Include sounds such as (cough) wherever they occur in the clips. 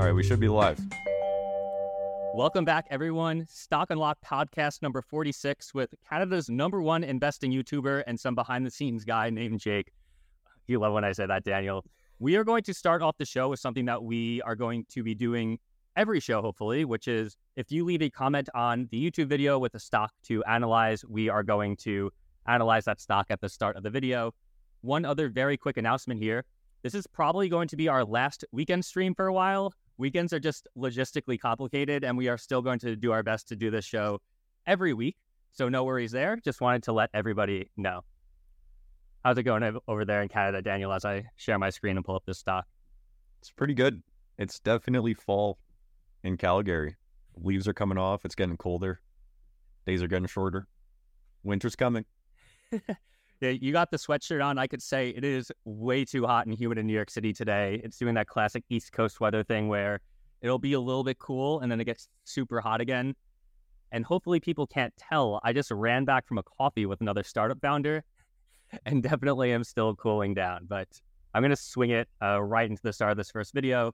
All right, we should be live. Welcome back, everyone. Stock Unlock podcast number 46 with Canada's number one investing YouTuber and some behind the scenes guy named Jake. You love when I say that, Daniel. We are going to start off the show with something that we are going to be doing every show, hopefully, which is if you leave a comment on the YouTube video with a stock to analyze, we are going to analyze that stock at the start of the video. One other very quick announcement here. This is probably going to be our last weekend stream for a while. Weekends are just logistically complicated, and we are still going to do our best to do this show every week. So no worries there. Just wanted to let everybody know. How's it going over there in Canada, Daniel, as I share my screen and pull up this stock? It's pretty good. It's definitely fall in Calgary. Leaves are coming off. It's getting colder. Days are getting shorter. Winter's coming. (laughs) you got the sweatshirt on. I could say it is way too hot and humid in New York City today. It's doing that classic East Coast weather thing where it'll be a little bit cool and then it gets super hot again. And hopefully people can't tell. I just ran back from a coffee with another startup founder (laughs) and definitely am still cooling down. But I'm going to swing it uh, right into the start of this first video.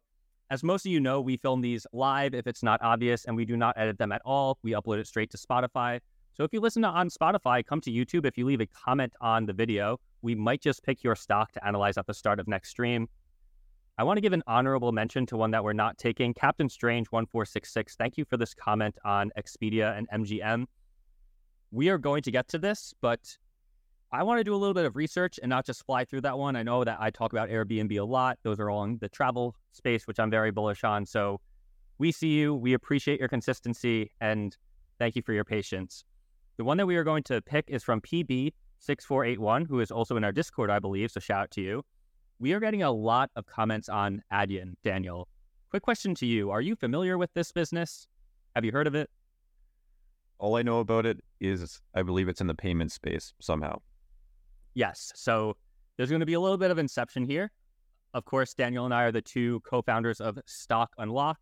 As most of you know, we film these live if it's not obvious, and we do not edit them at all. We upload it straight to Spotify. So if you listen to on Spotify, come to YouTube. If you leave a comment on the video, we might just pick your stock to analyze at the start of next stream. I want to give an honorable mention to one that we're not taking. Captain Strange 1466, thank you for this comment on Expedia and MGM. We are going to get to this, but I want to do a little bit of research and not just fly through that one. I know that I talk about Airbnb a lot. Those are all in the travel space, which I'm very bullish on. So we see you. We appreciate your consistency and thank you for your patience. The one that we are going to pick is from PB6481, who is also in our Discord, I believe. So shout out to you. We are getting a lot of comments on Adyen, Daniel. Quick question to you Are you familiar with this business? Have you heard of it? All I know about it is I believe it's in the payment space somehow. Yes. So there's going to be a little bit of inception here. Of course, Daniel and I are the two co founders of Stock Unlock,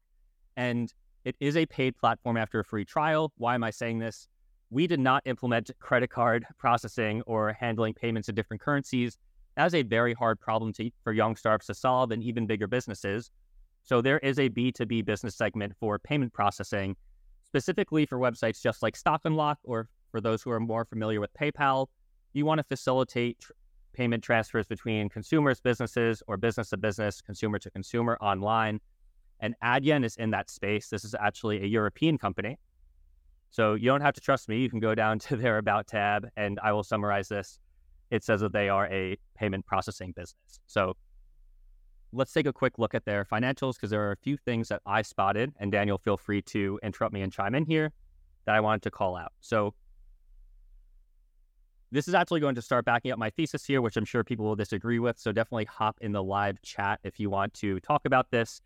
and it is a paid platform after a free trial. Why am I saying this? We did not implement credit card processing or handling payments in different currencies. That is a very hard problem to, for young startups to solve and even bigger businesses. So there is a B2B business segment for payment processing, specifically for websites just like Stock Unlock or for those who are more familiar with PayPal. You want to facilitate tr- payment transfers between consumers, businesses, or business to business, consumer to consumer online. And Adyen is in that space. This is actually a European company. So you don't have to trust me. You can go down (laughs) to their About tab and I will summarize this. It says that they are a payment processing business. So let's take a quick look at their financials because there are a few things that I spotted. And Daniel, feel free to interrupt me and chime in here that I wanted to call out. So this is actually going to start backing up my thesis here, which I'm sure people will disagree with. So definitely hop in the live chat if you want to talk about this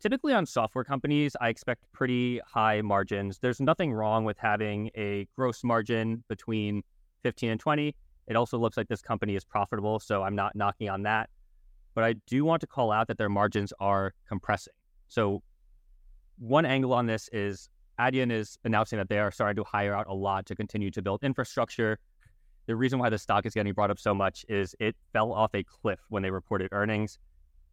typically on software companies, I expect pretty high margins. There's nothing wrong with having a gross margin between 15 and 20. It also looks like this company is profitable, so I'm not knocking on that. But I do want to call out that their margins are compressing. So one angle on this is Adyen is announcing that they are starting to hire out a lot to continue to build infrastructure. The reason why the stock is getting brought up so much is it fell off a cliff when they reported earnings.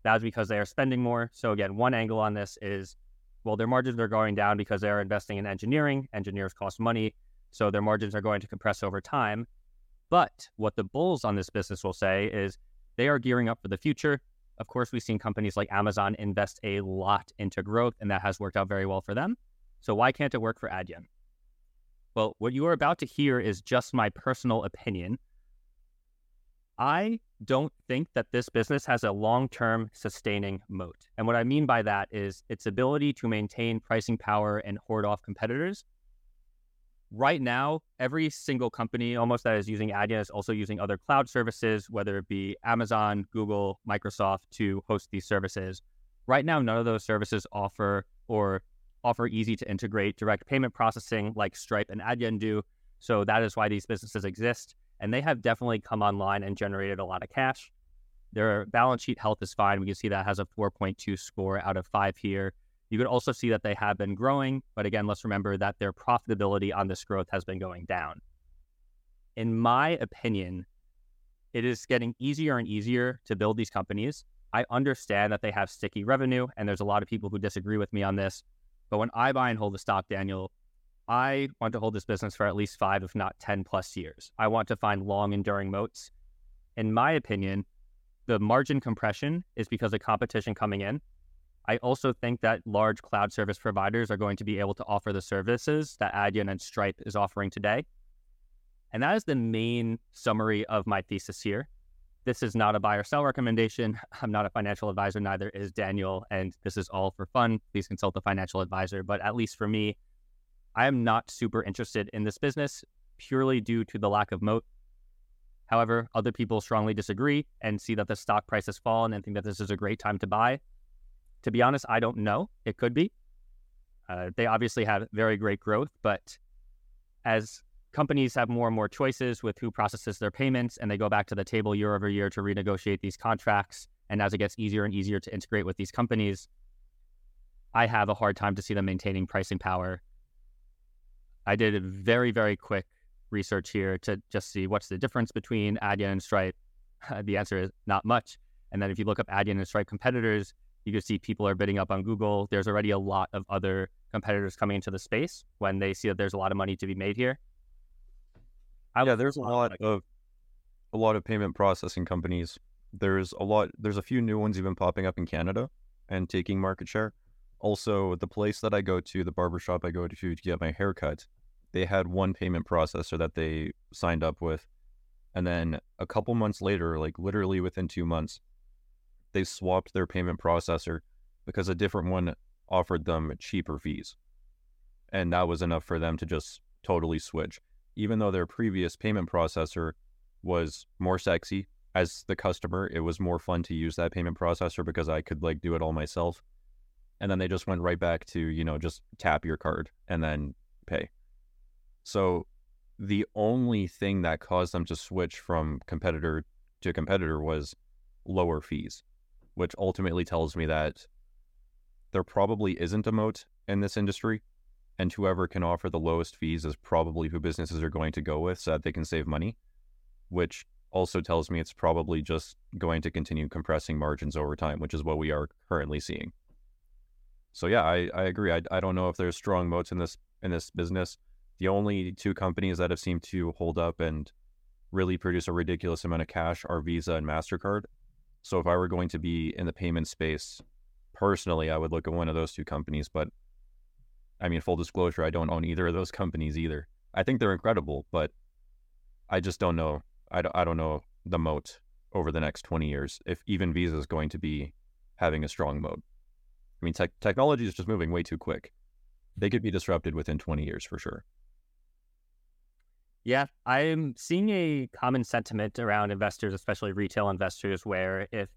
That was because they are spending more. So again, one angle on this is, well, their margins are going down because they're investing in engineering. Engineers cost money, so their margins are going to compress over time. But what the bulls on this business will say is they are gearing up for the future. Of course, we've seen companies like Amazon invest a lot into growth, and that has worked out very well for them. So why can't it work for Adyen? Well, what you are about to hear is just my personal opinion. I don't think that this business has a long term sustaining moat. And what I mean by that is its ability to maintain pricing power and hoard off competitors. Right now, every single company almost that is using Adyen is also using other cloud services, whether it be Amazon, Google, Microsoft to host these services. Right now, none of those services offer or offer easy to integrate direct payment processing like Stripe and Adyen do. So that is why these businesses exist and they have definitely come online and generated a lot of cash. Their balance sheet health is fine. We can see that has a 4.2 score out of five here. You could also see that they have been growing, but again, let's remember that their profitability on this growth has been going down. In my opinion, it is getting easier and easier to build these companies. I understand that they have sticky revenue, and there's a lot of people who disagree with me on this. But when I buy and hold the stock, Daniel, I want to hold this business for at least five, if not 10 plus years. I want to find long, enduring moats. In my opinion, the margin compression is because of competition coming in. I also think that large cloud service providers are going to be able to offer the services that Adyen and Stripe is offering today. And that is the main summary of my thesis here. This is not a buy or sell recommendation. (laughs) I'm not a financial advisor, neither is Daniel. And this is all for fun. Please consult a financial advisor. But at least for me, I am not super interested in this business purely due to the lack of moat. However, other people strongly disagree and see that the stock price has fallen and think that this is a great time to buy. To be honest, I don't know. It could be. Uh, they obviously have very great growth, but as companies have more and more choices with who processes their payments and they go back to the table year over year to renegotiate these contracts, and as it gets easier and easier to integrate with these companies, I have a hard time to see them maintaining pricing power. I did a very, very quick research here to just see what's the difference between Adyen and Stripe. (laughs) the answer is not much. And then if you look up Adyen and Stripe competitors, you can see people are bidding up on Google. There's already a lot of other competitors coming into the space when they see that there's a lot of money to be made here. I yeah, there's a lot of a lot of payment processing companies. There's a lot. There's a few new ones even popping up in Canada and taking market share. Also, the place that I go to, the barbershop I go to to get my haircut, they had one payment processor that they signed up with, and then a couple months later, like literally within two months, they swapped their payment processor because a different one offered them cheaper fees. And that was enough for them to just totally switch. Even though their previous payment processor was more sexy as the customer, it was more fun to use that payment processor because I could like do it all myself. And then they just went right back to, you know, just tap your card and then pay. So the only thing that caused them to switch from competitor to competitor was lower fees which ultimately tells me that there probably isn't a moat in this industry. And whoever can offer the lowest fees is probably who businesses are going to go with so that they can save money, which also tells me it's probably just going to continue compressing margins over time, which is what we are currently seeing. So yeah, I, I agree. I, I don't know if there's strong moats in this in this business. The only two companies that have seemed to hold up and really produce a ridiculous amount of cash are Visa and MasterCard. So if I were going to be in the payment space personally, I would look at one of those two companies. But I mean, full disclosure, I don't own either of those companies either. I think they're incredible, but I just don't know. I don't, I don't know the moat over the next 20 years if even Visa is going to be having a strong moat. I mean, te- technology is just moving way too quick. They could be disrupted within 20 years for sure. Yeah, I'm seeing a common sentiment around investors, especially retail investors, where if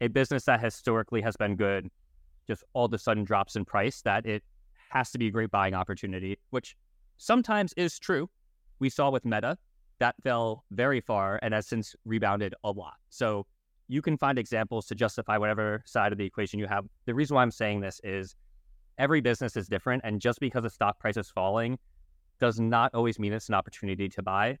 a business that historically has been good just all of a sudden drops in price, that it has to be a great buying opportunity, which sometimes is true. We saw with Meta that fell very far and has since rebounded a lot. So you can find examples to justify whatever side of the equation you have. The reason why I'm saying this is every business is different. And just because the stock price is falling does not always mean it's an opportunity to buy.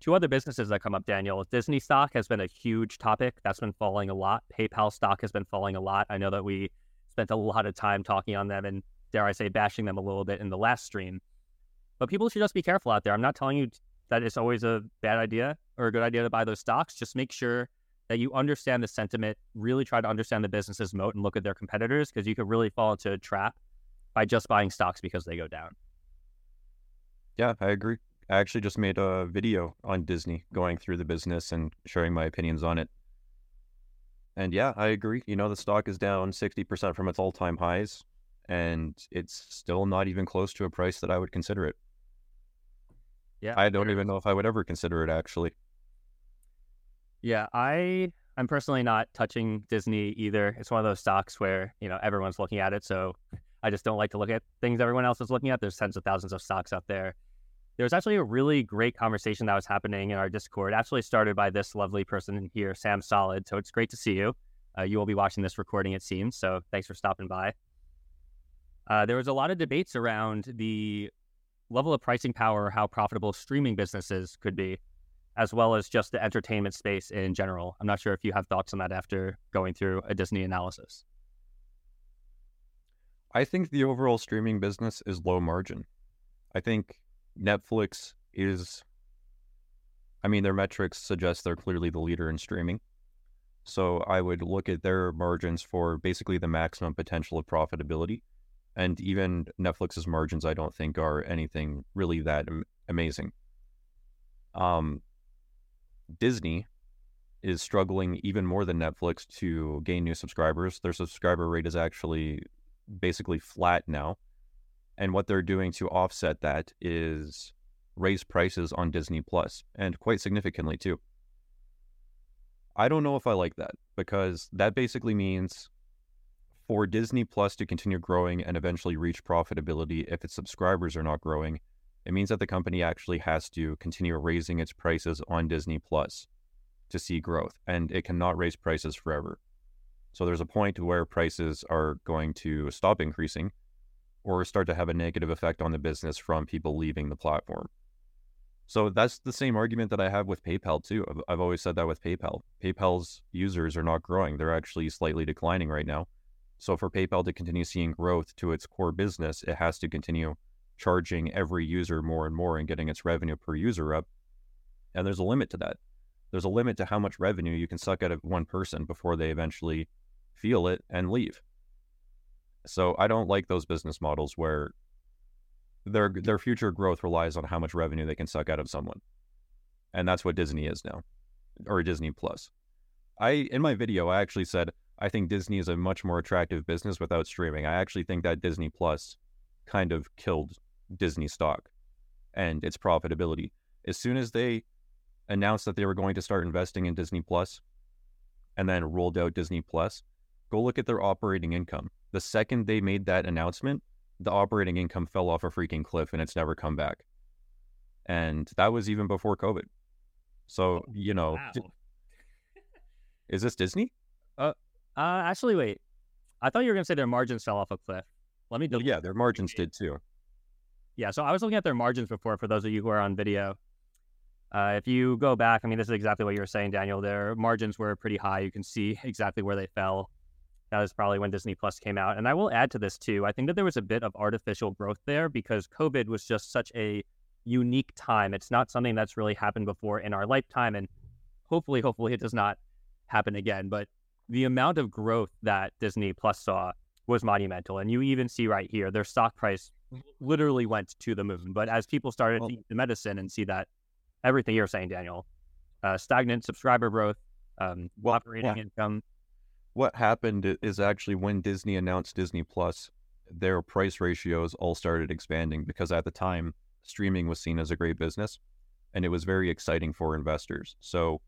Two other businesses that come up, Daniel. Disney stock has been a huge topic. That's been falling a lot. PayPal stock has been falling a lot. I know that we spent a lot of time talking on them and, dare I say, bashing them a little bit in the last stream. But people should just be careful out there. I'm not telling you that it's always a bad idea or a good idea to buy those stocks. Just make sure that you understand the sentiment, really try to understand the business's moat and look at their competitors because you could really fall into a trap by just buying stocks because they go down. Yeah, I agree. I actually just made a video on Disney going through the business and sharing my opinions on it. And yeah, I agree. You know, the stock is down 60% from its all time highs, and it's still not even close to a price that I would consider it. Yeah. I don't even know if I would ever consider it actually. Yeah, I I'm personally not touching Disney either. It's one of those stocks where, you know, everyone's looking at it, so I just don't like to look at things everyone else is looking at. There's tens of thousands of stocks out there there was actually a really great conversation that was happening in our Discord, actually started by this lovely person here, Sam Solid. So it's great to see you. Uh, you will be watching this recording, it seems. So thanks for stopping by. Uh, there was a lot of debates around the level of pricing power, how profitable streaming businesses could be. As well as just the entertainment space in general. I'm not sure if you have thoughts on that after going through a Disney analysis. I think the overall streaming business is low margin. I think Netflix is, I mean, their metrics suggest they're clearly the leader in streaming. So I would look at their margins for basically the maximum potential of profitability. And even Netflix's margins, I don't think are anything really that amazing. Um, Disney is struggling even more than Netflix to gain new subscribers. Their subscriber rate is actually basically flat now. And what they're doing to offset that is raise prices on Disney Plus and quite significantly too. I don't know if I like that because that basically means for Disney Plus to continue growing and eventually reach profitability if its subscribers are not growing, it means that the company actually has to continue raising its prices on Disney Plus to see growth, and it cannot raise prices forever. So there's a point where prices are going to stop increasing or start to have a negative effect on the business from people leaving the platform. So that's the same argument that I have with PayPal too. I've, always said that with PayPal. PayPal's users are not growing, they're actually slightly declining right now. So for PayPal to continue seeing growth to its core business, it has to continue charging every user more and more and getting its revenue per user up. And there's a limit to that. There's a limit to how much revenue you can suck out of one person before they eventually feel it and leave. So I don't like those business models where their their future growth relies on how much revenue they can suck out of someone. And that's what Disney is now. Or Disney Plus. I in my video I actually said I think Disney is a much more attractive business without streaming. I actually think that Disney Plus kind of killed Disney stock and its profitability. As soon as they announced that they were going to start investing in Disney Plus and then rolled out Disney Plus, go look at their operating income. The second they made that announcement, the operating income fell off a freaking cliff and it's never come back. And that was even before COVID. So, oh, you know, wow. is this Disney? Uh, uh, actually, wait. I thought you were going to say their margins fell off a cliff. Let me. Yeah, their margins did too. Yeah, so I was looking at their margins before. For those of you who are on video, uh, if you go back, I mean, this is exactly what you were saying, Daniel. Their margins were pretty high. You can see (laughs) exactly where they fell. That was probably when Disney Plus came out. And I will add to this too. I think that there was a bit of artificial growth there because COVID was just such a unique time. It's not something that's really happened before in our lifetime. And hopefully, hopefully it does not happen again. But the amount of growth that Disney Plus saw was monumental. And you even see right here, their stock price literally went to the moon. But as people started to eat the medicine and see that everything you're saying, Daniel, uh, stagnant subscriber growth, um, operating income, what happened is actually when Disney announced Disney Plus, their price ratios all started expanding because at the time streaming was seen as a great business and it was very exciting for investors. So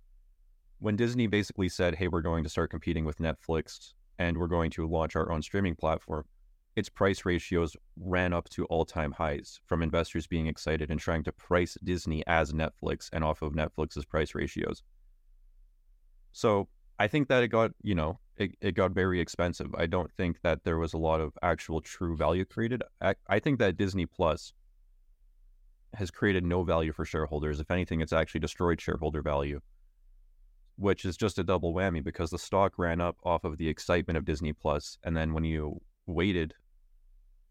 when Disney basically said, "Hey, we're going to start competing with Netflix and we're going to launch our own streaming platform," its price ratios ran up to all-time highs from investors being excited and trying to price Disney as Netflix and off of Netflix's price ratios. So I think that it got, you know, it, it got very expensive. I don't think that there was a lot of actual true value created. I, I think that Disney Plus has created no value for shareholders. If anything, it's actually destroyed shareholder value, which is just a double whammy because the stock ran up off of the excitement of Disney Plus, and then when you waited,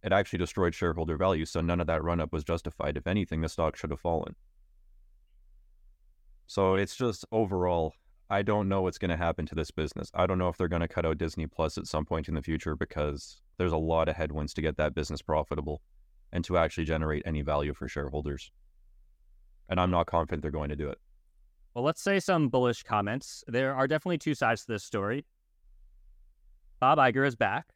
it actually destroyed shareholder value. So none of that run up was justified. If anything, the stock should have fallen. So it's just overall I don't know what's going to happen to this business. I don't know if they're going to cut out Disney Plus at some point in the future because there's a lot of headwinds to get that business profitable and to actually generate any value for shareholders. And I'm not confident they're going to do it. Well, let's say some bullish comments. There are definitely two sides to this story. Bob Iger is back.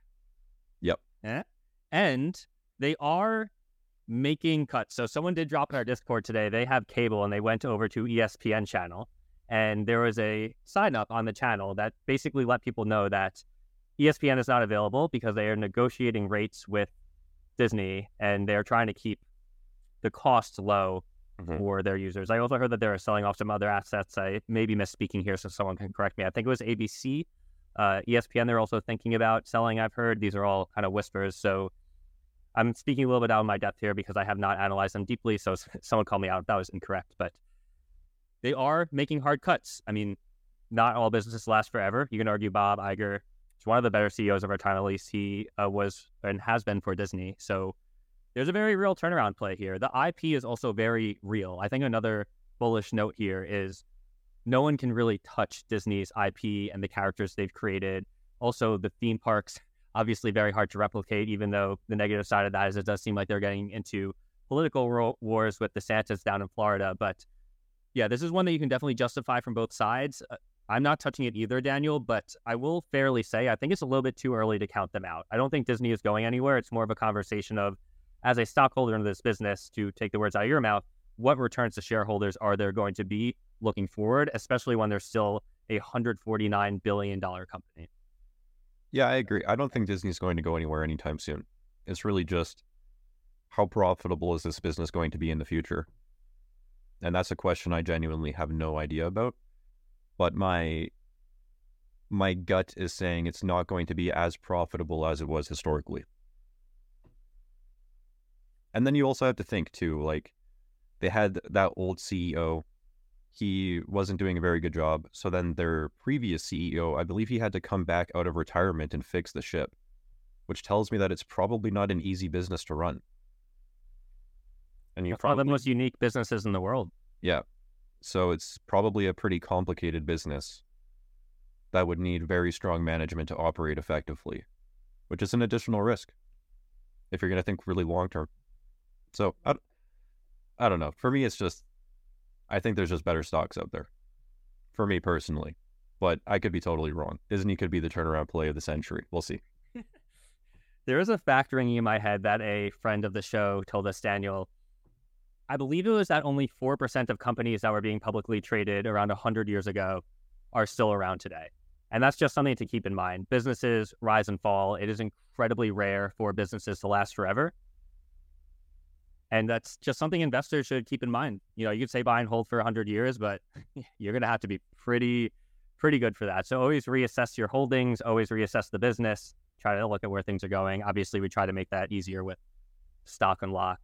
Yep. Eh? And they are making cuts. So someone did drop in our Discord today. They have cable and they went over to ESPN channel and there was a sign up on the channel that basically let people know that ESPN is not available because they are negotiating rates with Disney and they're trying to keep the costs low mm-hmm. for their users. I also heard that they're selling off some other assets. I may be misspeaking here, so someone can correct me. I think it was ABC, uh, ESPN. They're also thinking about selling. I've heard these are all kind of whispers. So I'm speaking a little bit out of my depth here because I have not analyzed them deeply. So (laughs) someone called me out that was incorrect. But they are making hard cuts. I mean, not all businesses last forever. You can argue Bob Iger is one of the better CEOs of our time. At least he uh, was and has been for Disney. So there's a very real turnaround play here. The IP is also very real. I think another bullish note here is no one can really touch Disney's IP and the characters they've created. Also, the theme parks, obviously very hard to replicate, even though the negative side of that is it does seem like they're getting into political wars with DeSantis down in Florida. But yeah, this is one that you can definitely justify from both sides. Uh, I'm not touching it either, Daniel, but I will fairly say I think it's a little bit too early to count them out. I don't think Disney is going anywhere. It's more of a conversation of, as a stockholder in this business, to take the words out of your mouth, what returns to shareholders are there going to be looking forward, especially when they're still a $149 billion company? Yeah, I agree. I don't think Disney's going to go anywhere anytime soon. It's really just how profitable is this business going to be in the future? And that's a question I genuinely have no idea about. But my my gut is saying it's not going to be as profitable as it was historically. And then you also have to think too, like they had that old CEO. He wasn't doing a very good job. So then their previous CEO, I believe he had to come back out of retirement and fix the ship, which tells me that it's probably not an easy business to run. And you probably one of the most unique businesses in the world. Yeah. So it's probably a pretty complicated business that would need very strong management to operate effectively, which is an additional risk if you're going to think really long term. So I, I don't know. For me, it's just, I think there's just better stocks out there for me personally, but I could be totally wrong. Disney could be the turnaround play of the century. We'll see. (laughs) there is a fact ringing in my head that a friend of the show told us, Daniel. I believe it was that only 4% of companies that were being publicly traded around 100 years ago are still around today. And that's just something to keep in mind. Businesses rise and fall. It is incredibly rare for businesses to last forever. And that's just something investors should keep in mind. You know, you could say buy and hold for 100 years, but (laughs) you're going to have to be pretty, pretty good for that. So always reassess your holdings, always reassess the business, try to look at where things are going. Obviously, we try to make that easier with stock unlock.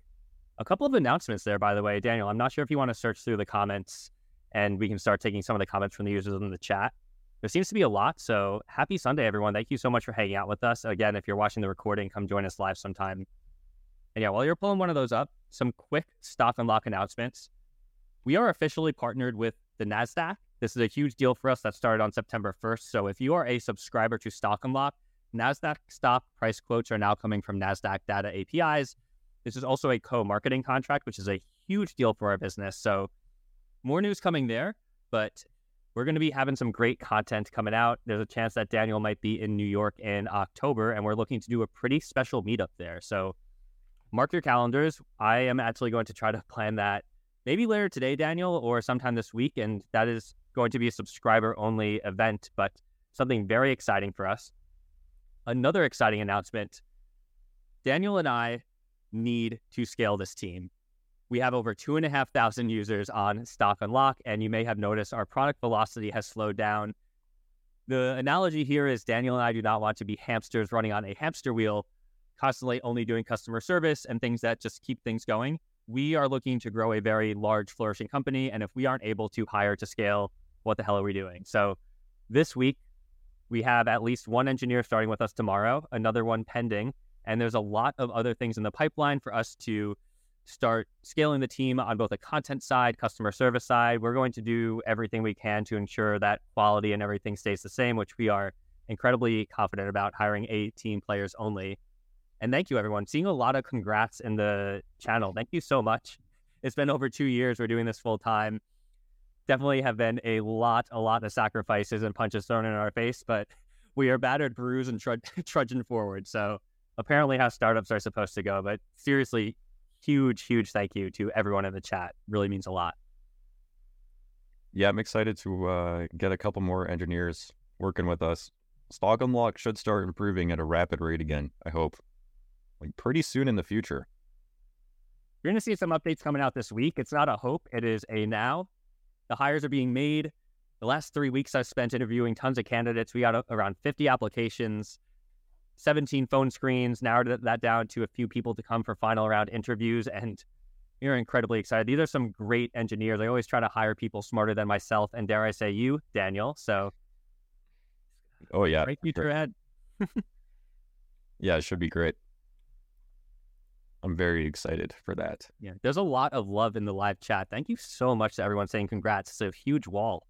A couple of announcements there, by the way, Daniel. I'm not sure if you want to search through the comments and we can start taking some of the comments from the users in the chat. There seems to be a lot. So happy Sunday, everyone. Thank you so much for hanging out with us. Again, if you're watching the recording, come join us live sometime. And yeah, while you're pulling one of those up, some quick stock unlock announcements. We are officially partnered with the NASDAQ. This is a huge deal for us that started on September 1st. So if you are a subscriber to Stock Unlock, NASDAQ stock price quotes are now coming from NASDAQ data APIs. This is also a co marketing contract, which is a huge deal for our business. So more news coming there, but we're going to be having some great content coming out. There's a chance that Daniel might be in New York in October, and we're looking to do a pretty special meetup there. So mark your calendars. I am actually going to try to plan that maybe later today, Daniel, or sometime this week. And that is going to be a subscriber only event, but something very exciting for us. Another exciting announcement Daniel and I need to scale this team. We have over two and a half thousand users on Stock Unlock, and you may have noticed our product velocity has slowed down. The analogy here is Daniel and I do not want to be hamsters running on a hamster wheel constantly only doing customer service and things that just keep things going. We are looking to grow a very large, flourishing company. And if we aren't able to hire to scale, what the hell are we doing? So this week, we have at least one engineer starting with us tomorrow, another one pending. And there's a lot of other things in the pipeline for us to start scaling the team on both the content side, customer service side. We're going to do everything we can to ensure that quality and everything stays the same, which we are incredibly confident about hiring 18 players only. And thank you, everyone. Seeing a lot of congrats in the channel. Thank you so much. It's been over two years. We're doing this full time. Definitely have been a lot, a lot of sacrifices and punches thrown in our face, but we are battered, bruised, and trud- (laughs) trudging forward. So apparently, how startups are supposed to go. But seriously, huge, huge thank you to everyone in the chat. Really means a lot. Yeah, I'm excited to uh, get a couple more engineers working with us. Stock unlock should start improving at a rapid rate again. I hope like pretty soon in the future. You're going to see some updates coming out this week. It's not a hope, it is a now. The hires are being made. The last three weeks I've spent interviewing tons of candidates. We got around 50 applications, 17 phone screens, narrowed that down to a few people to come for final round interviews. And We are incredibly excited. These are some great engineers. I always try to hire people smarter than myself, and dare I say you, Daniel. So, oh yeah, great future ahead. (laughs) yeah, it should be great. I'm very excited for that. Yeah, there's a lot of love in the live chat. Thank you so much to everyone saying congrats. It's a huge wall.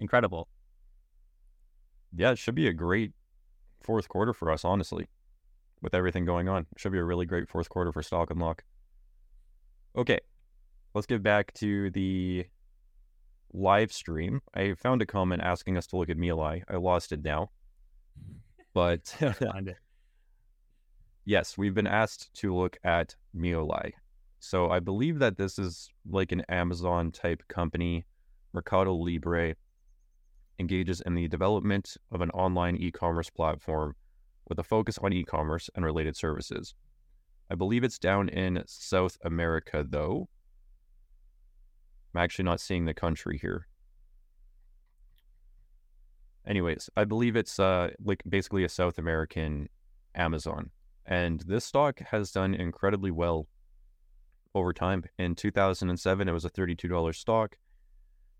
Incredible. Yeah, it should be a great fourth quarter for us, honestly, with everything going on. It should be a really great fourth quarter for Stock Unlock. Okay, let's get back to the live stream. I found a comment asking us to look at MELI. I lost it now. But (laughs) yes, we've been asked to look at MELI. So I believe that this is like an Amazon type company. Mercado Libre engages in the development of an online e commerce platform with a focus on e commerce and related services. I believe it's down in South America, though. I'm actually not seeing the country here. Anyways, I believe it's uh, like basically a South American Amazon. And this stock has done incredibly well over time. In 2007, it was a $32 stock.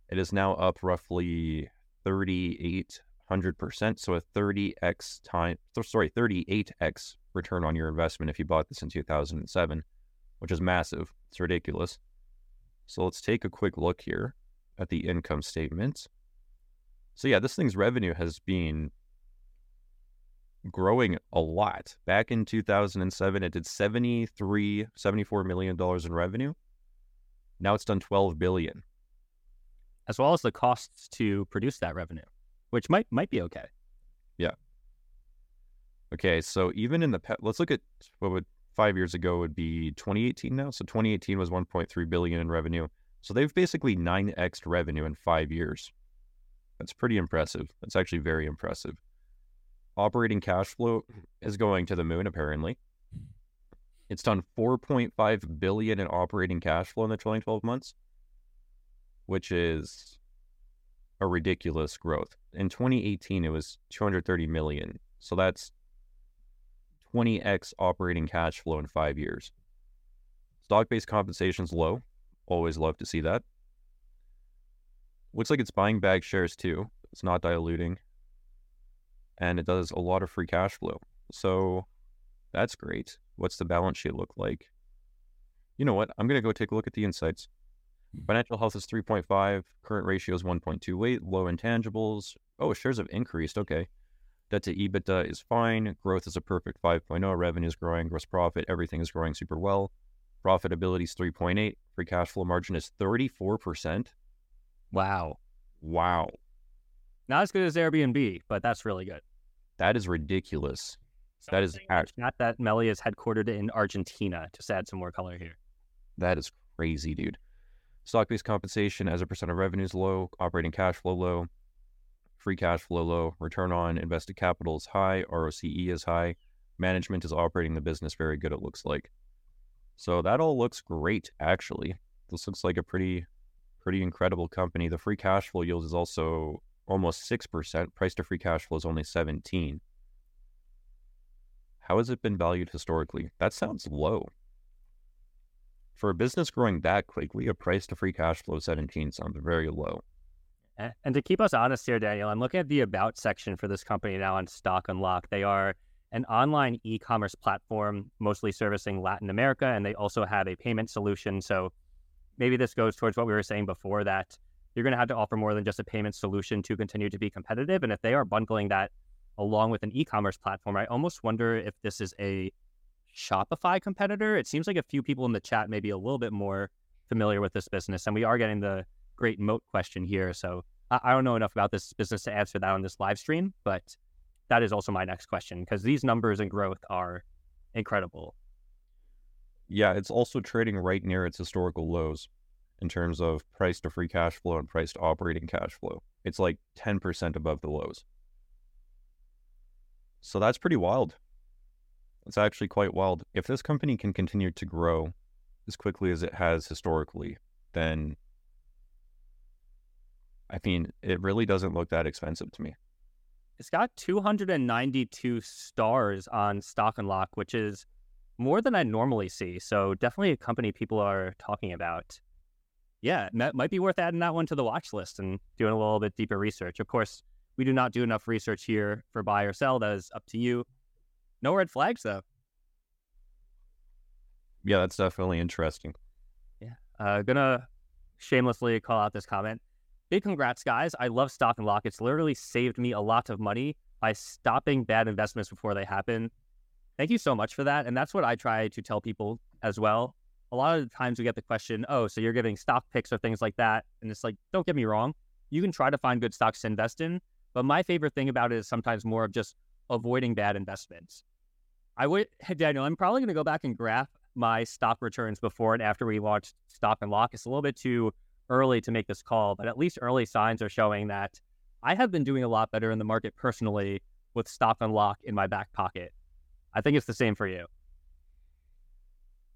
It is now up roughly 3,800%. So a 30x time, sorry, 38x return on your investment if you bought this in 2007, which is massive. It's ridiculous. So let's take a quick look here at the income statement. So yeah, this thing's revenue has been growing a lot. Back in 2007, it did 73, 74 million dollars in revenue. Now it's done 12 billion. As well as the costs to produce that revenue, which might might be okay. Yeah. Okay, so even in the pet, let's look at what would five years ago would be 2018 now. So 2018 was 1.3 billion in revenue. So they've basically 9x revenue in five years. That's pretty impressive. That's actually very impressive operating cash flow is going to the moon apparently. It's done 4.5 billion in operating cash flow in the trailing 12 months which is a ridiculous growth. In 2018 it was 230 million. So that's 20x operating cash flow in five years. Stock-based compensation is low. Always love to see that. Looks like it's buying back shares too. It's not diluting and it does a lot of free cash flow. So that's great. What's the balance sheet look like? You know what? I'm going to go take a look at the insights. Hmm. Financial health is 3.5, current ratio is 1.28, low intangibles. Oh, shares have increased. Okay. Debt to EBITDA is fine. Growth is a perfect 5.0. Revenue is growing. Gross profit, everything is growing super well. Profitability is 3.8. Free cash flow margin is 34%. Wow. Wow. Not as good as Airbnb, but that's really good. That is ridiculous. that is not that MELI is headquartered in Argentina. Just add some more color here. That is crazy, dude. Stock based compensation as a percent of revenue is low, operating cash flow low, free cash flow low, return on invested capital is high, ROCE is high, management is operating the business very good, it looks like. So that all looks great, actually. This looks like a pretty, pretty incredible company. The free cash flow yield is also almost 6%. Price to free cash flow is only 17. How has it been valued historically? That sounds low. For a business growing that quickly, a price to free cash flow 17 sounds very low. And to keep us honest here, Daniel, I'm looking at the about section for this company now on Stock Unlock. They are an online e commerce platform, mostly servicing Latin America, and they also have a payment solution. So maybe this goes towards what we were saying before that you're going to have to offer more than just a payment solution to continue to be competitive. And if they are bundling that along with an e-commerce platform, I almost wonder if this is a Shopify competitor. It seems like a few people in the chat may be a little bit more familiar with this business, and we are getting the great moat question here. So I, I don't know enough about this business to answer that on this live stream, but that is also my next question because these numbers and growth are incredible. Yeah, it's also trading right near its historical lows in terms of price to free cash flow and price to operating cash flow. It's like 10% above the lows. So that's pretty wild. It's actually quite wild. If this company can continue to grow as quickly as it has historically, then I mean, it really doesn't look that expensive to me. It's got 292 stars on Stock Unlock, which is more than I normally see. So definitely a company people are talking about. Yeah, that might be worth adding that one to the watch list and doing a little bit deeper research. Of course, we do not do enough research here for buy or sell. That is up to you. No red flags though. Yeah, that's definitely interesting. Yeah. Uh, gonna shamelessly call out this comment. Big congrats, guys. I love Stock Unlock. It's literally saved me a lot of money by stopping bad investments before they happen. Thank you so much for that. And that's what I try to tell people as well. A lot of the times we get the question, oh, so you're giving stock picks or things like that. And it's like, don't get me wrong. You can try to find good stocks to invest in. But my favorite thing about it is sometimes more of just avoiding bad investments. I would, (laughs) Daniel, I'm probably going to go back and graph my stock returns before and after we launched Stock Unlock. It's a little bit too early to make this call, but at least early signs are showing that I have been doing a lot better in the market personally with Stock Unlock in my back pocket. I think it's the same for you.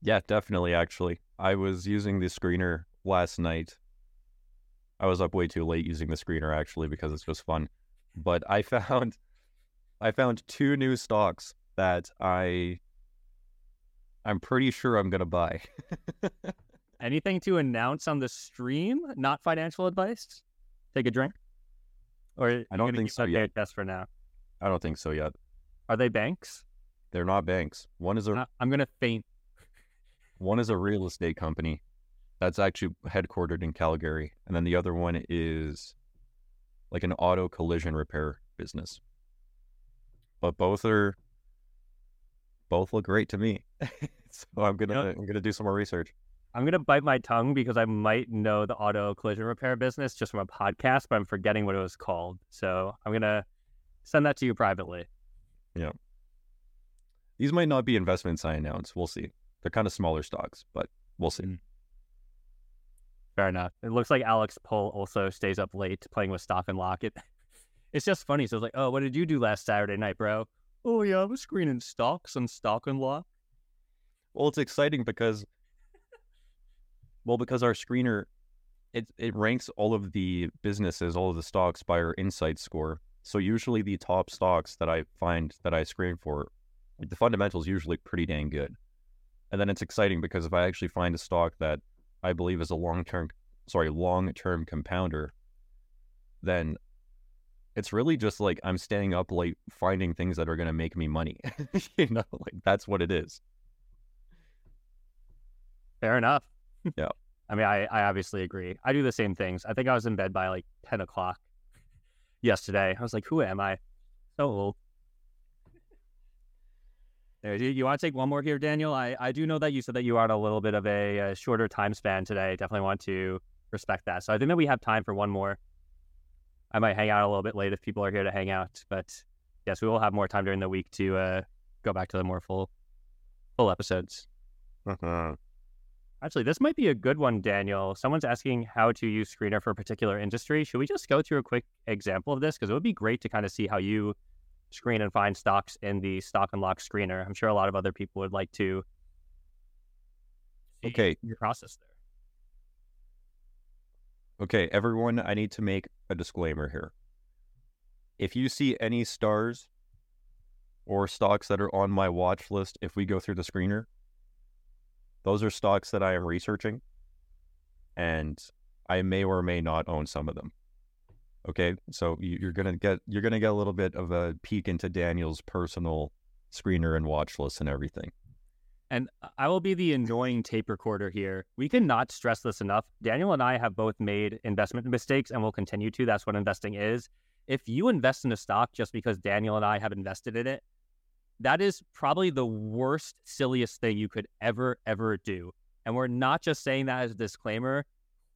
Yeah, definitely. Actually, I was using the screener last night. I was up way too late using the screener actually because it's just fun. But I (laughs) found I found two new stocks that I I'm pretty sure I'm gonna buy. (laughs) Anything to announce on the stream? Not financial advice. Take a drink. Or I don't think so yet. Just for now. I don't think so yet. Are they banks? They're not banks. One is a. Uh, I'm gonna faint. One is a real estate company that's actually headquartered in Calgary, and then the other one is like an auto collision repair business. But both are both look great to me. (laughs) so I'm gonna you know, I'm gonna do some more research. I'm gonna bite my tongue because I might know the auto collision repair business just from a podcast, but I'm forgetting what it was called. So I'm gonna send that to you privately. Yeah. These might not be investments I announce. We'll see. They're kind of smaller stocks, but we'll see. Mm. Fair enough. It looks like Alex Pohl also stays up late playing with Stock Unlock. It, (laughs) it's just funny. So it's like, oh, what did you do last Saturday night, bro? Oh yeah, I was screening stocks and Stock Unlock. Well, it's exciting because, well, because our screener, it it ranks all of the businesses, all of the stocks by our insight score. So usually the top stocks that I find that I screen for the fundamentals usually pretty dang good. And then it's exciting because if I actually find a stock that I believe is a long term, sorry, long term compounder, then it's really just like I'm staying up late finding things that are going to make me money. (laughs) you know, like that's what it is. Fair enough. Yeah. I mean, I, I obviously agree. I do the same things. I think I was in bed by like 10 o'clock yesterday. I was like, who am I? So old. You, you want to take one more here, Daniel? I, I do know that you said that you are on a little bit of a, a shorter time span today. Definitely want to respect that. So I think that we have time for one more. I might hang out a little bit late if people are here to hang out, but yes, we will have more time during the week to uh, go back to the more full full episodes. Uh-huh. Actually, this might be a good one, Daniel. Someone's asking how to use Screener for a particular industry. Should we just go through a quick example of this? Because it would be great to kind of see how you screen and find stocks in the stock unlock screener. I'm sure a lot of other people would like to okay your process there. Okay, everyone, I need to make a disclaimer here. If you see any stars or stocks that are on my watch list, if we go through the screener, those are stocks that I am researching and I may or may not own some of them. Okay, so you're gonna get you're gonna get a little bit of a peek into Daniel's personal screener and watch list and everything. And I will be the annoying tape recorder here. We cannot stress this enough. Daniel and I have both made investment mistakes and will continue to. That's what investing is. If you invest in a stock just because Daniel and I have invested in it, that is probably the worst, silliest thing you could ever, ever do. And we're not just saying that as a disclaimer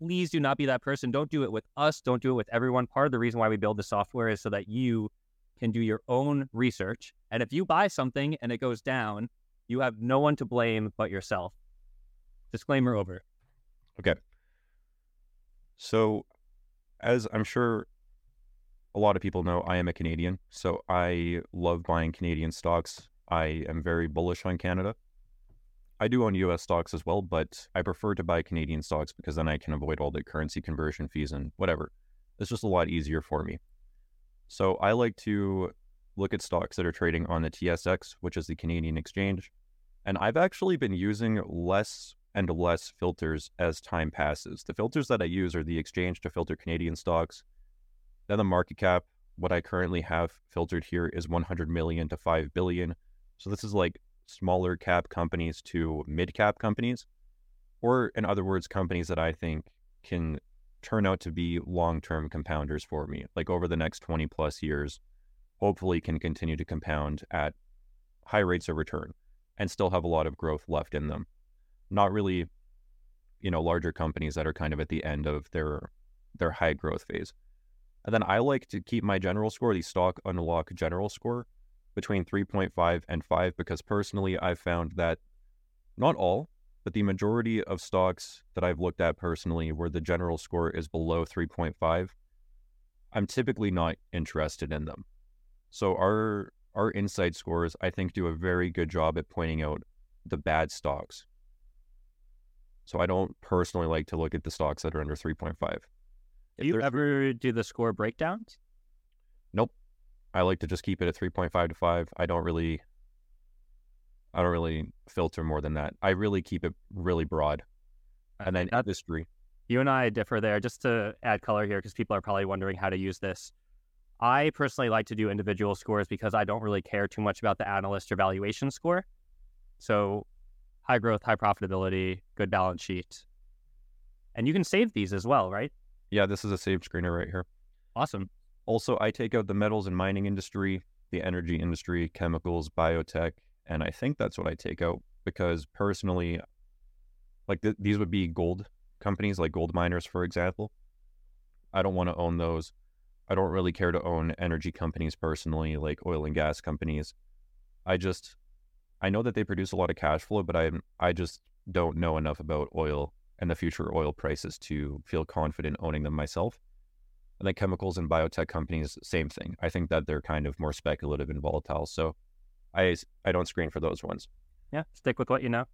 please do not be that person. Don't do it with us. Don't do it with everyone. Part of the reason why we build the software is so that you can do your own research. And if you buy something and it goes down, you have no one to blame but yourself. Disclaimer over. Okay. So, as I'm sure a lot of people know, I am a Canadian. So, I love buying Canadian stocks. I am very bullish on Canada. I do own US stocks as well, but I prefer to buy Canadian stocks because then I can avoid all the currency conversion fees and whatever. It's just a lot easier for me. So I like to look at stocks that are trading on the TSX, which is the Canadian exchange. And I've actually been using less and less filters as time passes. The filters that I use are the exchange to filter Canadian stocks. Then the market cap, what I currently have filtered here is 100 million to 5 billion. So this is like smaller cap companies to mid cap companies, or in other words, companies that I think can turn out to be long term compounders for me, like over the next 20 plus years, hopefully can continue to compound at high rates of return and still have a lot of growth left in them. Not really, you know, larger companies that are kind of at the end of their their high growth phase. And then I like to keep my general score, the stock unlock general score, between 3.5 and 5 because personally I've found that not all, but the majority of stocks that I've looked at personally where the general score is below 3.5, I'm typically not interested in them. So our our insight scores I think do a very good job at pointing out the bad stocks. So I don't personally like to look at the stocks that are under 3.5. Do you ever do the score breakdowns? Nope. I like to just keep it at 3.5 to 5. I don't really I don't really filter more than that. I really keep it really broad. And then That's, industry. You and I differ there. Just to add color here, because people are probably wondering how to use this. I personally like to do individual scores because I don't really care too much about the analyst or valuation score. So high growth, high profitability, good balance sheet. And you can save these as well, right? Yeah, this is a saved screener right here. Awesome. Also, I take out the metals and mining industry, the energy industry, chemicals, biotech, and I think that's what I take out because personally, like th- these would be gold companies, like gold miners, for example. I don't want to own those. I don't really care to own energy companies personally, like oil and gas companies. I just, I know that they produce a lot of cash flow, but I, I just don't know enough about oil and the future oil prices to feel confident owning them myself. And then chemicals and biotech companies, same thing. I think that they're kind of more speculative and volatile. So I I don't screen for those ones. Yeah, stick with what you know.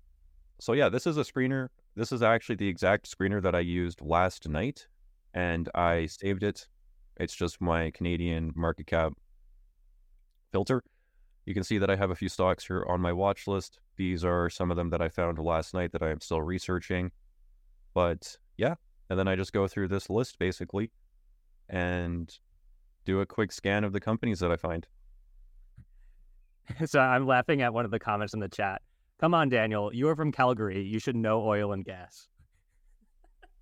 So yeah, this is a screener. This is actually the exact screener that I used last night, and I saved it. It's just my Canadian market cap filter. You can see that I have a few stocks here on my watch list. These are some of them that I found last night that I am still researching. But yeah, and then I just go through this list basically and do a quick scan of the companies that I find. (laughs) so I'm laughing at one of the comments in the chat. Come on, Daniel. You are from Calgary. You should know oil and gas.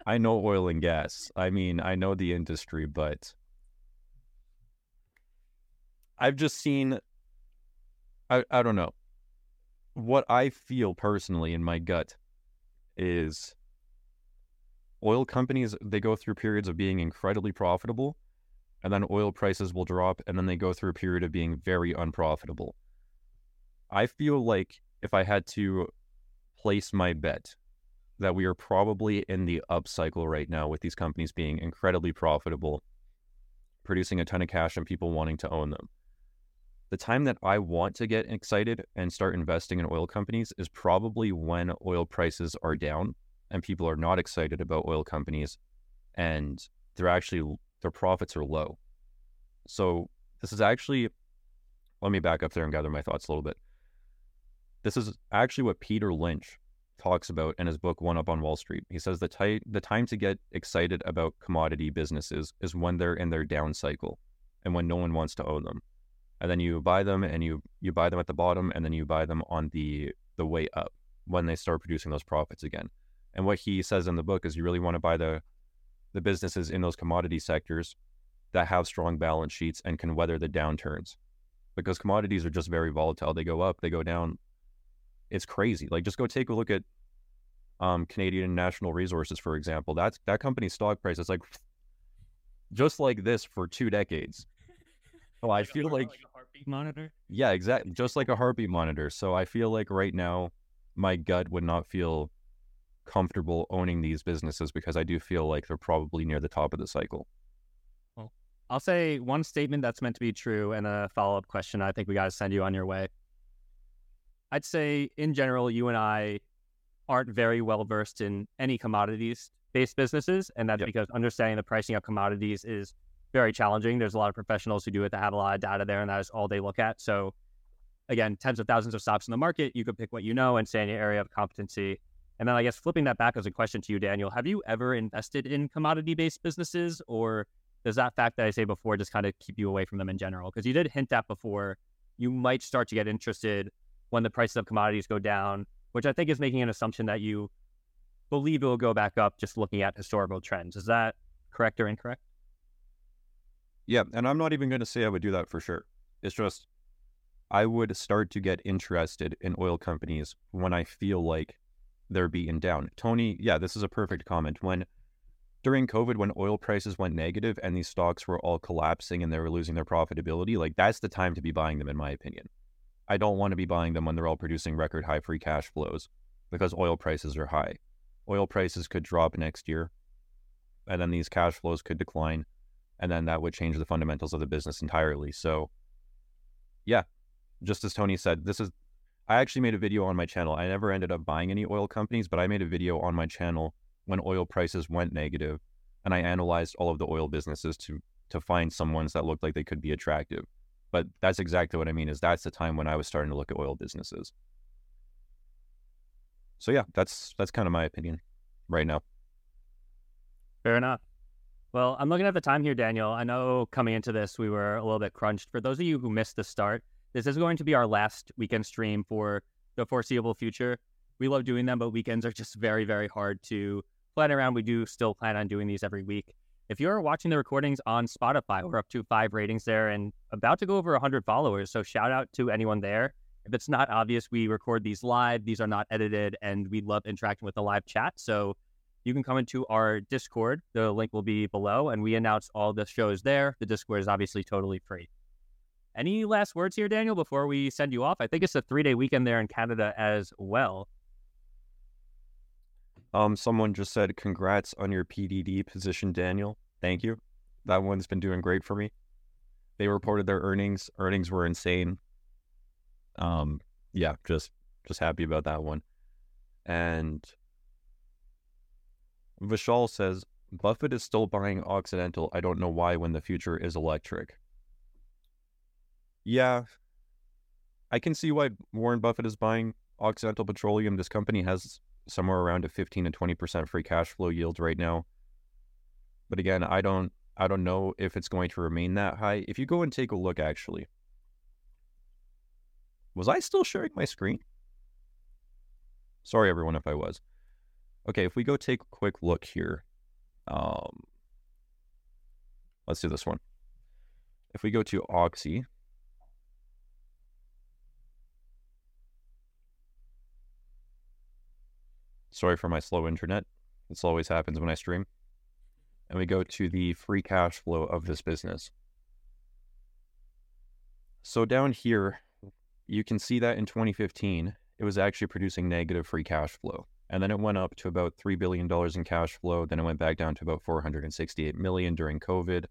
I know oil and gas. I mean, I know the industry, but I've just seen I, I don't know. What I feel personally in my gut is oil companies they go through periods of being incredibly profitable and then oil prices will drop and then they go through a period of being very unprofitable. I feel like if I had to place my bet that we are probably in the up cycle right now with these companies being incredibly profitable, producing a ton of cash and people wanting to own them. The time that I want to get excited and start investing in oil companies is probably when oil prices are down and people are not excited about oil companies and they're actually their profits are low. So this is actually let me back up there and gather my thoughts a little bit. This is actually what Peter Lynch talks about in his book One Up on Wall Street. He says the, the time to get excited about commodity businesses is when they're in their down cycle and when no one wants to own them. And then you buy them and you you buy them at the bottom and then you buy them on the the way up when they start producing those profits again. And what he says in the book is you really want to buy the the businesses in those commodity sectors that have strong balance sheets and can weather the downturns. Because commodities are just very volatile. They go up, they go down it's crazy. Like just go take a look at um, Canadian Natural Resources, for example. That's that company's stock price is like just like this for two decades. So I feel like, like a heartbeat monitor. Yeah, exactly. Just like a heartbeat monitor. So I feel like right now my gut would not feel comfortable owning these businesses because I do feel like they're probably near the top of the cycle. Well, I'll say one statement that's meant to be true and a follow up question. I think we got to send you on your way. I'd say in general, you and I aren't very well versed in any commodities based businesses. And that's yep. because understanding the pricing of commodities is very challenging. There's a lot of professionals who do it that have a lot of data there, and that is all they look at. So again, tens of thousands of stocks in the market. You could pick what you know and say in your area of competency. And then I guess flipping that back as a question to you, Daniel, have you ever invested in commodity based businesses or does that fact that I say before just kind of keep you away from them in general? Because you did hint at before you might start to get interested when the prices of commodities go down, which I think is making an assumption that you believe it will go back up just looking at historical trends. Is that correct or incorrect? Yeah, and I'm not even going to say I would do that for sure. It's just I would start to get interested in oil companies when I feel like they're being down. Tony, yeah, this is a perfect comment. When during COVID, when oil prices went negative and these stocks were all collapsing and they were losing their profitability, like that's the time to be buying them, in my opinion. I don't want to be buying them when they're all producing record high free cash flows because oil prices are high. Oil prices could drop next year and then these cash flows could decline and then that would change the fundamentals of the business entirely. So, yeah, just as Tony said, this is I actually made a video on my channel. I never ended up buying any oil companies, but I made a video on my channel when oil prices went negative, and I analyzed all of the oil businesses to to find some ones that looked like they could be attractive. But that's exactly what I mean. Is that's the time when I was starting to look at oil businesses. So yeah, that's that's kind of my opinion right now. Fair enough. Well, I'm looking at the time here, Daniel. I know coming into this, we were a little bit crunched. For those of you who missed the start, this is going to be our last weekend stream for the foreseeable future. We love doing them, but weekends are just very, very hard to plan around. We do still plan on doing these every week. If you're watching the recordings on Spotify, we're up to five ratings there and about to go over 100 followers. So shout out to anyone there. If it's not obvious, we record these live. These are not edited, and we love interacting with the live chat. So you can come into our Discord. The link will be below, and we announce all the shows there. The Discord is obviously totally free. Any last words here, Daniel, before we send you off? I think it's a three day weekend there in Canada as well. Um, someone just said, "Congrats on your PDD position, Daniel." Thank you. That one's been doing great for me. They reported their earnings. Earnings were insane. Um, yeah, just just happy about that one. And Vishal says, Buffett is still buying Occidental. I don't know why when the future is electric. Yeah, I can see why Warren Buffett is buying Occidental Petroleum. This company has somewhere around a 15 to 20% free cash flow yield right now. But again, I don't I don't know if it's going to remain that high. If you go and take a look actually. Was I still sharing my screen? Sorry everyone if I was. Okay, if we go take a quick look here, um, let's do this one. If we go to Oxy, sorry for my slow internet. This always happens when I stream. And we go to the free cash flow of this business. So down here, you can see that in 2015, it was actually producing negative free cash flow and then it went up to about $3 billion in cash flow. Then it went back down to about 468 million during COVID.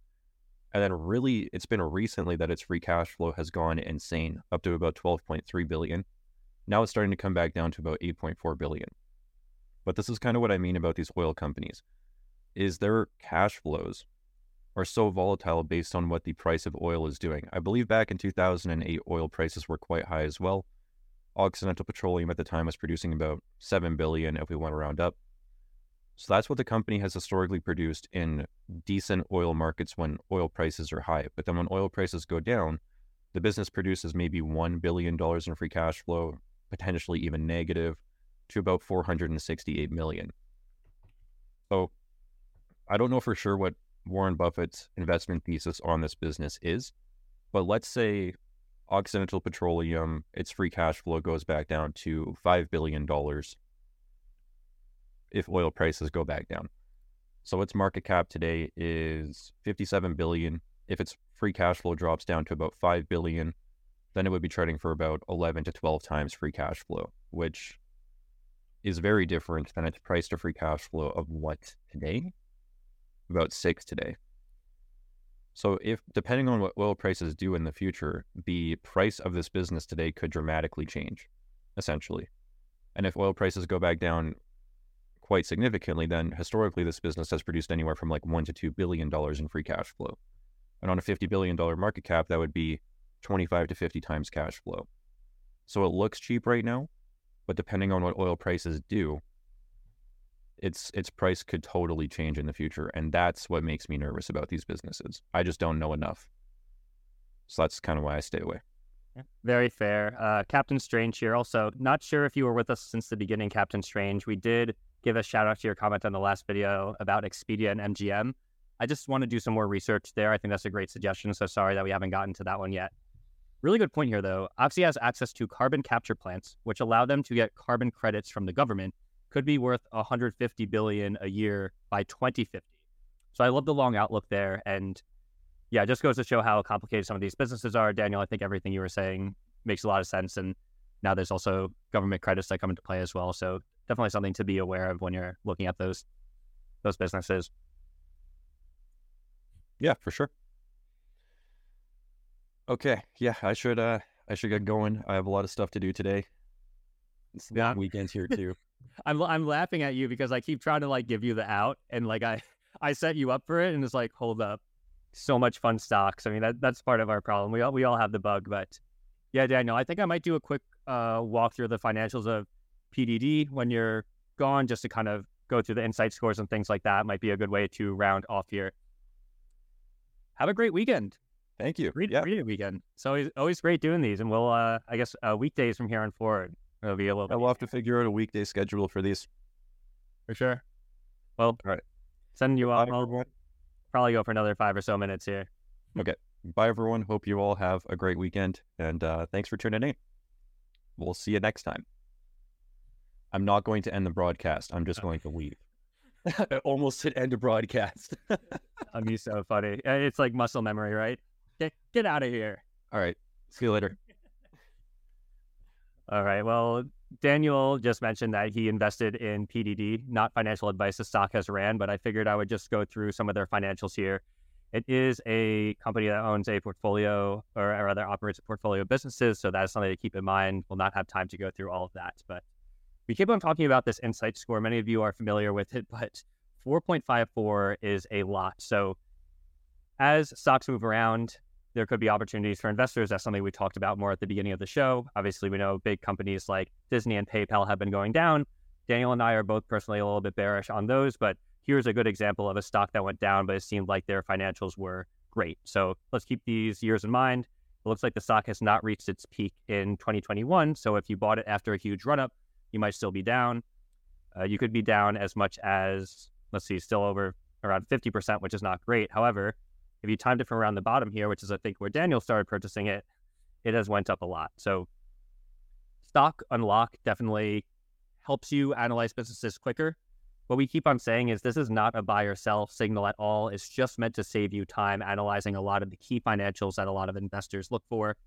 And then really, it's been recently that its free cash flow has gone insane, up to about 12.3 billion. Now it's starting to come back down to about 8.4 billion. But this is kind of what I mean about these oil companies, is their cash flows are so volatile based on what the price of oil is doing. I believe back in 2008, oil prices were quite high as well. Occidental Petroleum at the time was producing about 7 billion if we want to round up. So that's what the company has historically produced in decent oil markets when oil prices are high. But then when oil prices go down, the business produces maybe $1 billion in free cash flow, potentially even negative, to about 468 million. So I don't know for sure what Warren Buffett's investment thesis on this business is, but let's say Occidental Petroleum, its free cash flow goes back down to $5 billion if oil prices go back down. So its market cap today is 57 billion. If its free cash flow drops down to about 5 billion, then it would be trading for about 11 to 12 times free cash flow, which is very different than its price to free cash flow of what today? About 6 today. So if depending on what oil prices do in the future, the price of this business today could dramatically change, essentially. And if oil prices go back down quite significantly, then historically this business has produced anywhere from like one to two billion dollars in free cash flow. And on a fifty billion dollar market cap, that would be 25 to 50 times cash flow. So it looks cheap right now, but depending on what oil prices do, its its price could totally change in the future, and that's what makes me nervous about these businesses. I just don't know enough, so that's kind of why I stay away. Very fair. Uh, Captain Strange here. Also, not sure if you were with us since the beginning, Captain Strange. We did give a shout out to your comment on the last video about Expedia and MGM. I just want to do some more research there. I think that's a great suggestion. So sorry that we haven't gotten to that one yet. Really good point here, though. Oxy has access to carbon capture plants, which allow them to get carbon credits from the government could be worth 150 billion a year by 2050. So I love the long outlook there, and yeah, it just goes to show how complicated some of these businesses are. Daniel, I think everything you were saying makes a lot of sense, and now there's also government credits that come into play as well. So definitely something to be aware of when you're looking at those those businesses. Yeah, for sure. Okay, yeah, I should uh I should get going. I have a lot of stuff to do today. It's yeah. weekends here (laughs) too. I'm I'm laughing at you because I keep trying to like give you the out and like I (laughs) I set you up for it and it's like hold up, so much fun stocks. I mean that that's part of our problem. We all we all have the bug, but yeah, Daniel, I think I might do a quick uh, walk through the financials of PDD when you're gone, just to kind of go through the insight scores and things like that. Might be a good way to round off here. Have a great weekend. Thank you. Read, yeah. read it weekend. It's always always great doing these, and we'll uh, I guess uh, weekdays from here on forward. It'll be a little. I'll have to figure out a weekday schedule for these. For sure. Well, all right. Sending you off. I'll probably go for another five or so minutes here. Okay. Bye, everyone. Hope you all have a great weekend, and uh, thanks for tuning in. We'll see you next time. I'm not going to end the broadcast. I'm just going to leave. (laughs) Almost hit end of broadcast. (laughs) I'm used so funny. It's like muscle memory, right? Get get out of here. All right. See you later. (laughs) All right. Well, Daniel just mentioned that he invested in PDD, not financial advice. The stock has ran, but I figured I would just go through some of their financials here. It is a company that owns a portfolio or, or rather operates a portfolio of businesses. So that's something to keep in mind. We'll not have time to go through all of that, but we keep on talking about this insight score. Many of you are familiar with it, (laughs) but 4.54 is a lot. So as stocks move around, there could be opportunities for investors. That's something we talked about more at the beginning of the show. Obviously, we know big companies like Disney and PayPal have been going down. Daniel and I are both personally a little bit bearish on those, but here's a good example of a stock that went down, but it seemed like their financials were great. So let's keep these years in mind. It looks like the stock has not reached its peak in 2021. So if you bought it after a huge run up, you might still be down. Uh, you could be down as much as, let's see, still over around 50%, which is not great. However, if you timed it from around the bottom here, which is I think where Daniel started purchasing it, it has went up a lot. So stock unlock definitely helps you analyze businesses quicker. What we keep on saying is this is not a buy or sell signal at all. It's just meant to save you time analyzing a lot of the key financials that a lot of investors look for.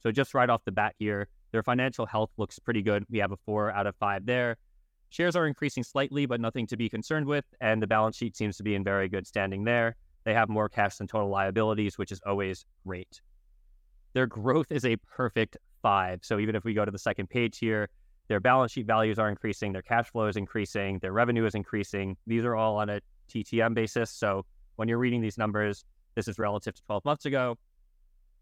So just right off the bat here, their financial health looks pretty good. We have a four out of five there. Shares are increasing slightly, but nothing to be concerned with. And the balance sheet seems to be in very good standing there. They have more cash than total liabilities, which is always great. Their growth is a perfect five. So even if we go to the second page here, their balance sheet values are increasing, their cash flow is increasing, their revenue is increasing. These are all on a TTM basis. So when you're reading these numbers, this is relative to 12 months ago.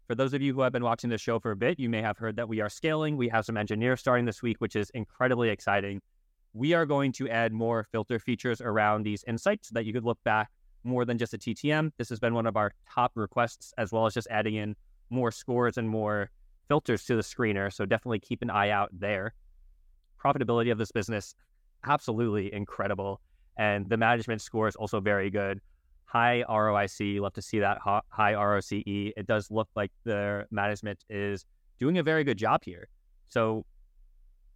For those of you who have been watching the show for a bit, you may have heard that we are scaling. We have some engineers starting this week, which is incredibly exciting. We are going to add more filter features around these insights so that you could look back more than just a TTM. This has been one of our top requests, as well as just adding in more scores and more filters to the screener. So definitely keep an eye out there. Profitability of this business, absolutely incredible. And the management score is also very good. High ROIC, love to see that high ROCE. It does look like the management is doing a very good job here. So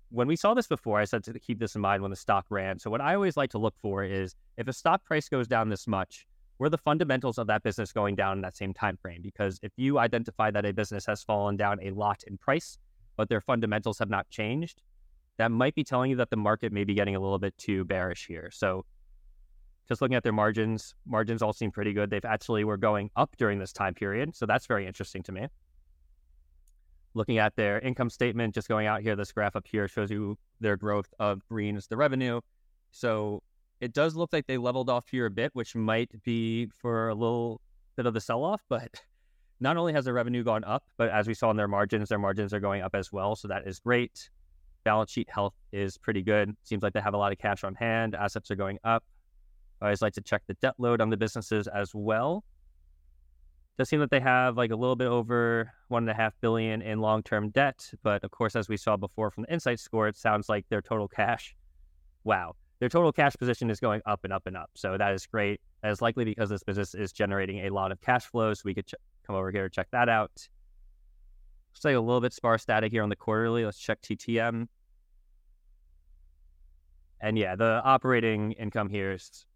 when we saw this before, I said to keep this in mind when the stock ran. So what I always like to look for is if a stock price goes down this much, were the fundamentals of that business going down in that same time frame? Because if you identify that a business has fallen down a lot in price, but their fundamentals have not changed, that might be telling you that the market may be getting a little bit too bearish here. So just looking at their margins, margins all seem pretty good. They've actually were going up during this time period. So that's very interesting to me looking at their income statement, just going out here, this graph up here shows you their growth of green is the revenue. So it does look like they leveled off here a bit, which might be for a little bit of the sell off, but (laughs) not only has their revenue gone up, but as we saw in their margins, their margins are going up as well. So that is great. Balance sheet health is pretty good. Seems like they have a lot of cash on hand. Assets are going up. I always like to check the debt load on the businesses as well. Does seem that they have like a little bit over one and a half billion in long term debt, but of course, as we saw before from the insight score, it sounds like their total cash. Wow, their total cash position is going up and up and up. So that is great. That is likely because this business is generating a lot of cash flow. So we could ch- come over here and check that out. Looks like a little bit sparse data here on the quarterly. Let's check TTM. And yeah, the operating income here is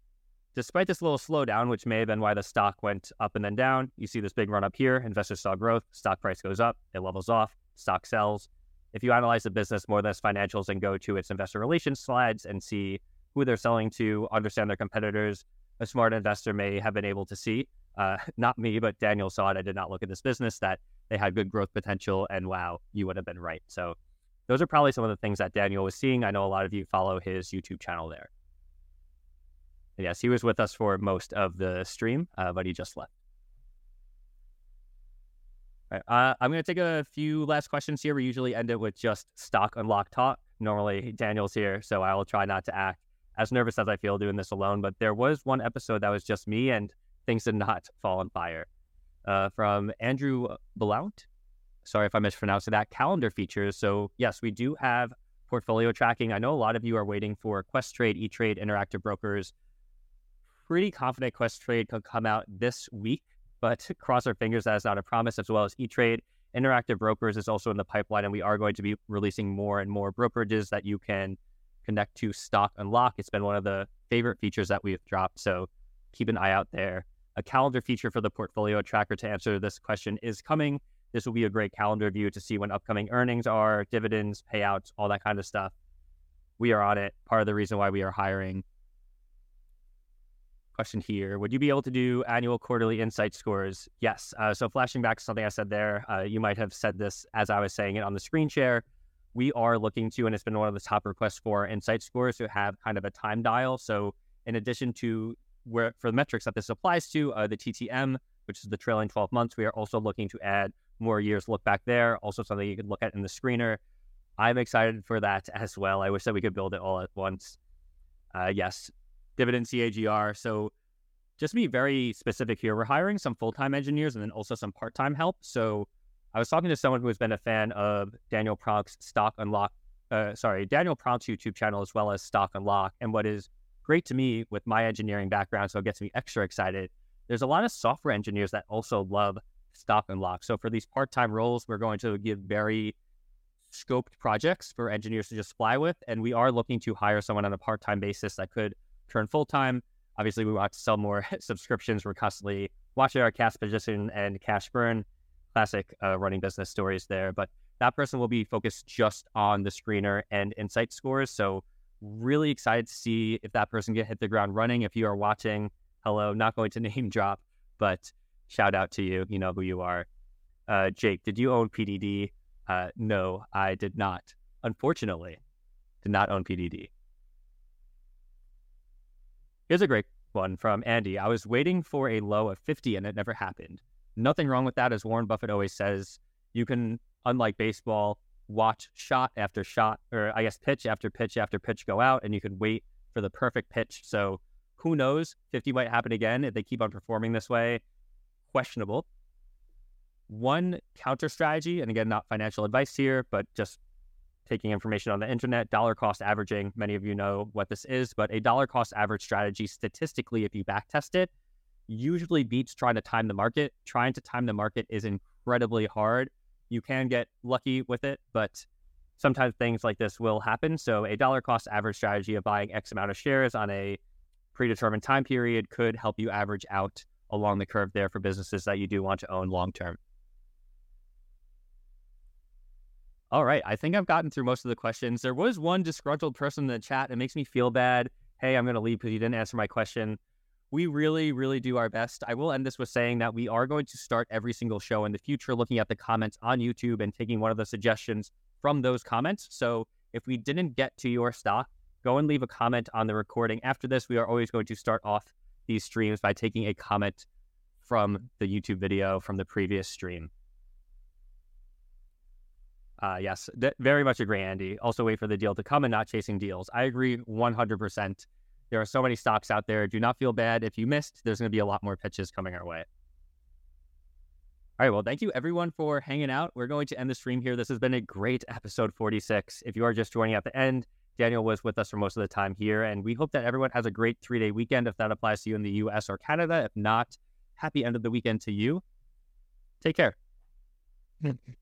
Despite this little slowdown, which may have been why the stock went up and then down, you see this big run up here. Investors saw growth, stock price goes up, it levels off, stock sells. If you analyze the business more than its financials and go to its investor relations slides and see who they're selling to, understand their competitors, a smart investor may have been able to see, uh, (laughs) not me, but Daniel saw it. I did not look at this business that they had good growth potential, and wow, you would have been right. So, those are probably some of the things that Daniel was seeing. I know a lot of you follow his YouTube channel there. Yes, he was with us for most of the stream, uh, but he just left. Right, uh, I'm going to take a few last questions here. We usually end it with just stock unlock talk. Normally, Daniel's here, so I will try not to act as nervous as I feel doing this alone. But there was one episode that was just me, and things did not (laughs) fall on fire. Uh, from Andrew Blount. Sorry if I mispronounced that. Calendar features. So, yes, we do have portfolio tracking. I know a lot of you are waiting for Questrade, E Trade, Interactive Brokers pretty confident Questrade could come out this week, but (laughs) cross our fingers that is not a promise, as well as E Trade. Interactive Brokers is also in the pipeline, and we are going to be releasing more and more brokerages that you can connect to Stock Unlock. It's been one of the favorite features that we've dropped, so keep an eye out there. A calendar feature for the portfolio tracker to answer this question is coming. This will be a great calendar view to see when upcoming earnings are, dividends, payouts, all that kind of stuff. We are on it. Part of the reason why we are hiring question here. Would you be able to do annual quarterly insight scores? Yes. Uh, so flashing back to something I said there, uh, you might have said this as I was saying it on the screen share. We are looking to, and it's been one of the top requests for insight scores to have kind of a time dial. So in addition to where for the metrics that this applies to, uh, the TTM, which is the trailing 12 months, we are also looking to add more years look back there. Also something you could look at in the screener. I'm excited for that as well. I wish that we could build it all at once. Uh, yes, dividend CAGR. So just be very specific here, we're hiring some full time engineers and then also some part time help. So I was talking to someone who has been a fan of Daniel Pronk's Stock Unlock, uh, sorry, Daniel Pronk's YouTube channel as well as Stock Unlock. And what is great to me with my engineering background, so it gets me extra excited. There's a lot of software engineers that also love Stock Unlock. So for these part time roles, we're going to give very scoped projects for engineers to just fly with. And we are looking to hire someone on a part time basis that could turn full time. Obviously, we want to sell more (laughs) subscriptions. We're constantly watching our cash position and cash burn. Classic uh, running business stories there. But that person will be focused just on the screener and insight scores. So, really excited to see if that person get hit the ground running. If you are watching, hello, not going to (laughs) name drop, but shout out to you. You know who you are. Uh, Jake, did you own PDD? Uh, no, I did not. Unfortunately, did not own PDD. Here's a great one from Andy. I was waiting for a low of 50 and it never happened. Nothing wrong with that, as Warren Buffett always says. You can, unlike baseball, watch shot after shot, or I guess pitch after pitch after pitch go out, and you can wait for the perfect pitch. So who knows? 50 might happen again if they keep on performing this way. Questionable. One counter strategy, and again, not financial advice here, but just taking information on the internet, dollar cost averaging. Many of you know what this is, but a dollar cost average strategy, statistically, if you backtest it, usually beats trying to time the market. Trying to time the market is incredibly hard. You can get lucky with it, but sometimes things like this will happen. So, a dollar cost average strategy of buying X amount of shares on a predetermined time period could help you average out along the curve there for businesses that you do want to own long term. All right. I think I've gotten through most of the questions. There was one disgruntled person in the chat. It makes me feel bad. Hey, I'm going to leave because you didn't answer my question. We really, really do our best. I will end this with saying that we are going to start every single show in the future looking at the comments on YouTube and taking one of the suggestions from those comments. So if we didn't get to your stock, go and leave a comment on the recording. After this, we are always going to start off these streams by taking a comment from the YouTube video from the previous stream. Uh, yes, th- very much agree, Andy. Also, wait for the deal to come and not chasing deals. I agree 100%. There are so many stocks out there. Do not feel bad if you missed. There's going to be a lot more pitches coming our way. All right. Well, thank you everyone for hanging out. We're going to end the stream here. This has been a great episode 46. If you are just joining at the end, Daniel was with us for most of the time here, and we hope that everyone has a great three day weekend if that applies to you in the US or Canada. If not, happy end of the weekend to you. Take care. (laughs)